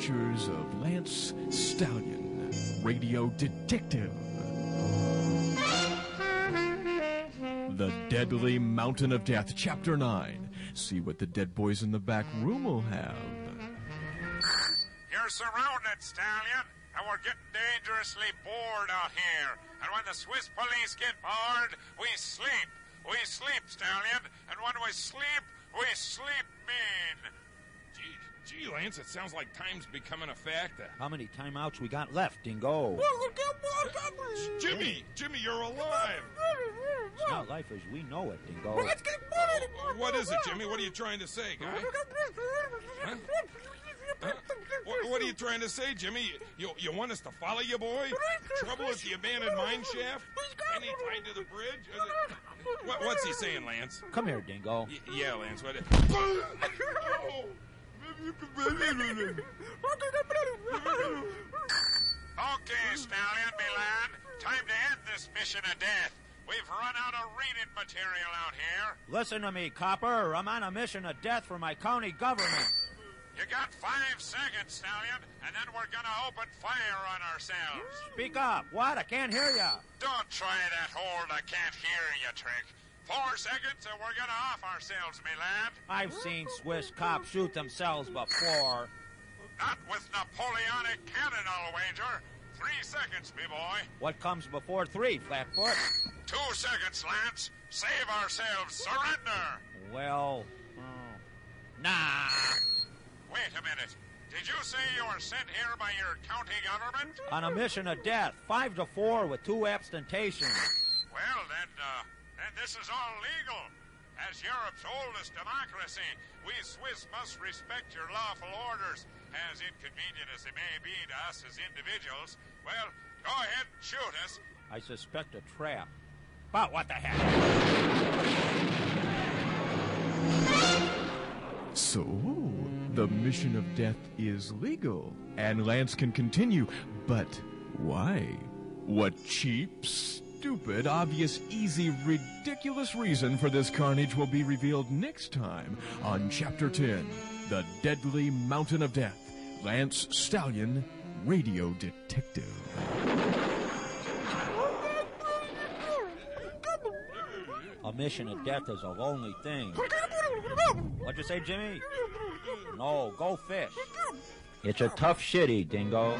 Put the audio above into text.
adventures of Lance Stallion, radio detective. The Deadly Mountain of Death, Chapter 9. See what the dead boys in the back room will have. You're surrounded, Stallion, and we're getting dangerously bored out here. And when the Swiss police get bored, we sleep. We sleep, Stallion, and when we sleep, we sleep mean. Gee, gee, Lance, it sounds like time's becoming a factor. How many timeouts we got left, Dingo? Jimmy, Jimmy, you're alive. It's not life as we know it, Dingo. What is it, Jimmy? What are you trying to say, guy? Huh? Huh? What, what are you trying to say, Jimmy? You, you want us to follow you, boy? Trouble at the abandoned mine shaft? Any tied to the bridge? Is it- What, what's he saying, Lance? Come here, Dingo. Y- yeah, Lance. What? Okay, Stallion, me lad. Time to end this mission of death. We've run out of reading material out here. Listen to me, Copper. I'm on a mission of death for my county government. You got five seconds, Stallion, and then we're gonna open fire on ourselves. Speak up. What? I can't hear ya. Don't try that hold I can't hear you trick. Four seconds and we're gonna off ourselves, me lad. I've seen Swiss cops shoot themselves before. Not with Napoleonic cannon, I'll wager. Three seconds, me boy. What comes before three, Flatfoot? Two seconds, Lance. Save ourselves. Surrender. Well, oh, nah. Wait a minute. Did you say you were sent here by your county government? On a mission of death, five to four with two abstentations. Well, then, uh, then this is all legal. As Europe's oldest democracy, we Swiss must respect your lawful orders, as inconvenient as they may be to us as individuals. Well, go ahead and shoot us. I suspect a trap. But what the heck? So, the mission of death is legal, and Lance can continue. But why? What cheap, stupid, obvious, easy, ridiculous reason for this carnage will be revealed next time on Chapter 10 The Deadly Mountain of Death. Lance Stallion, Radio Detective. A mission of death is a lonely thing. What'd you say, Jimmy? No, go fish. It's a tough shitty, Dingo.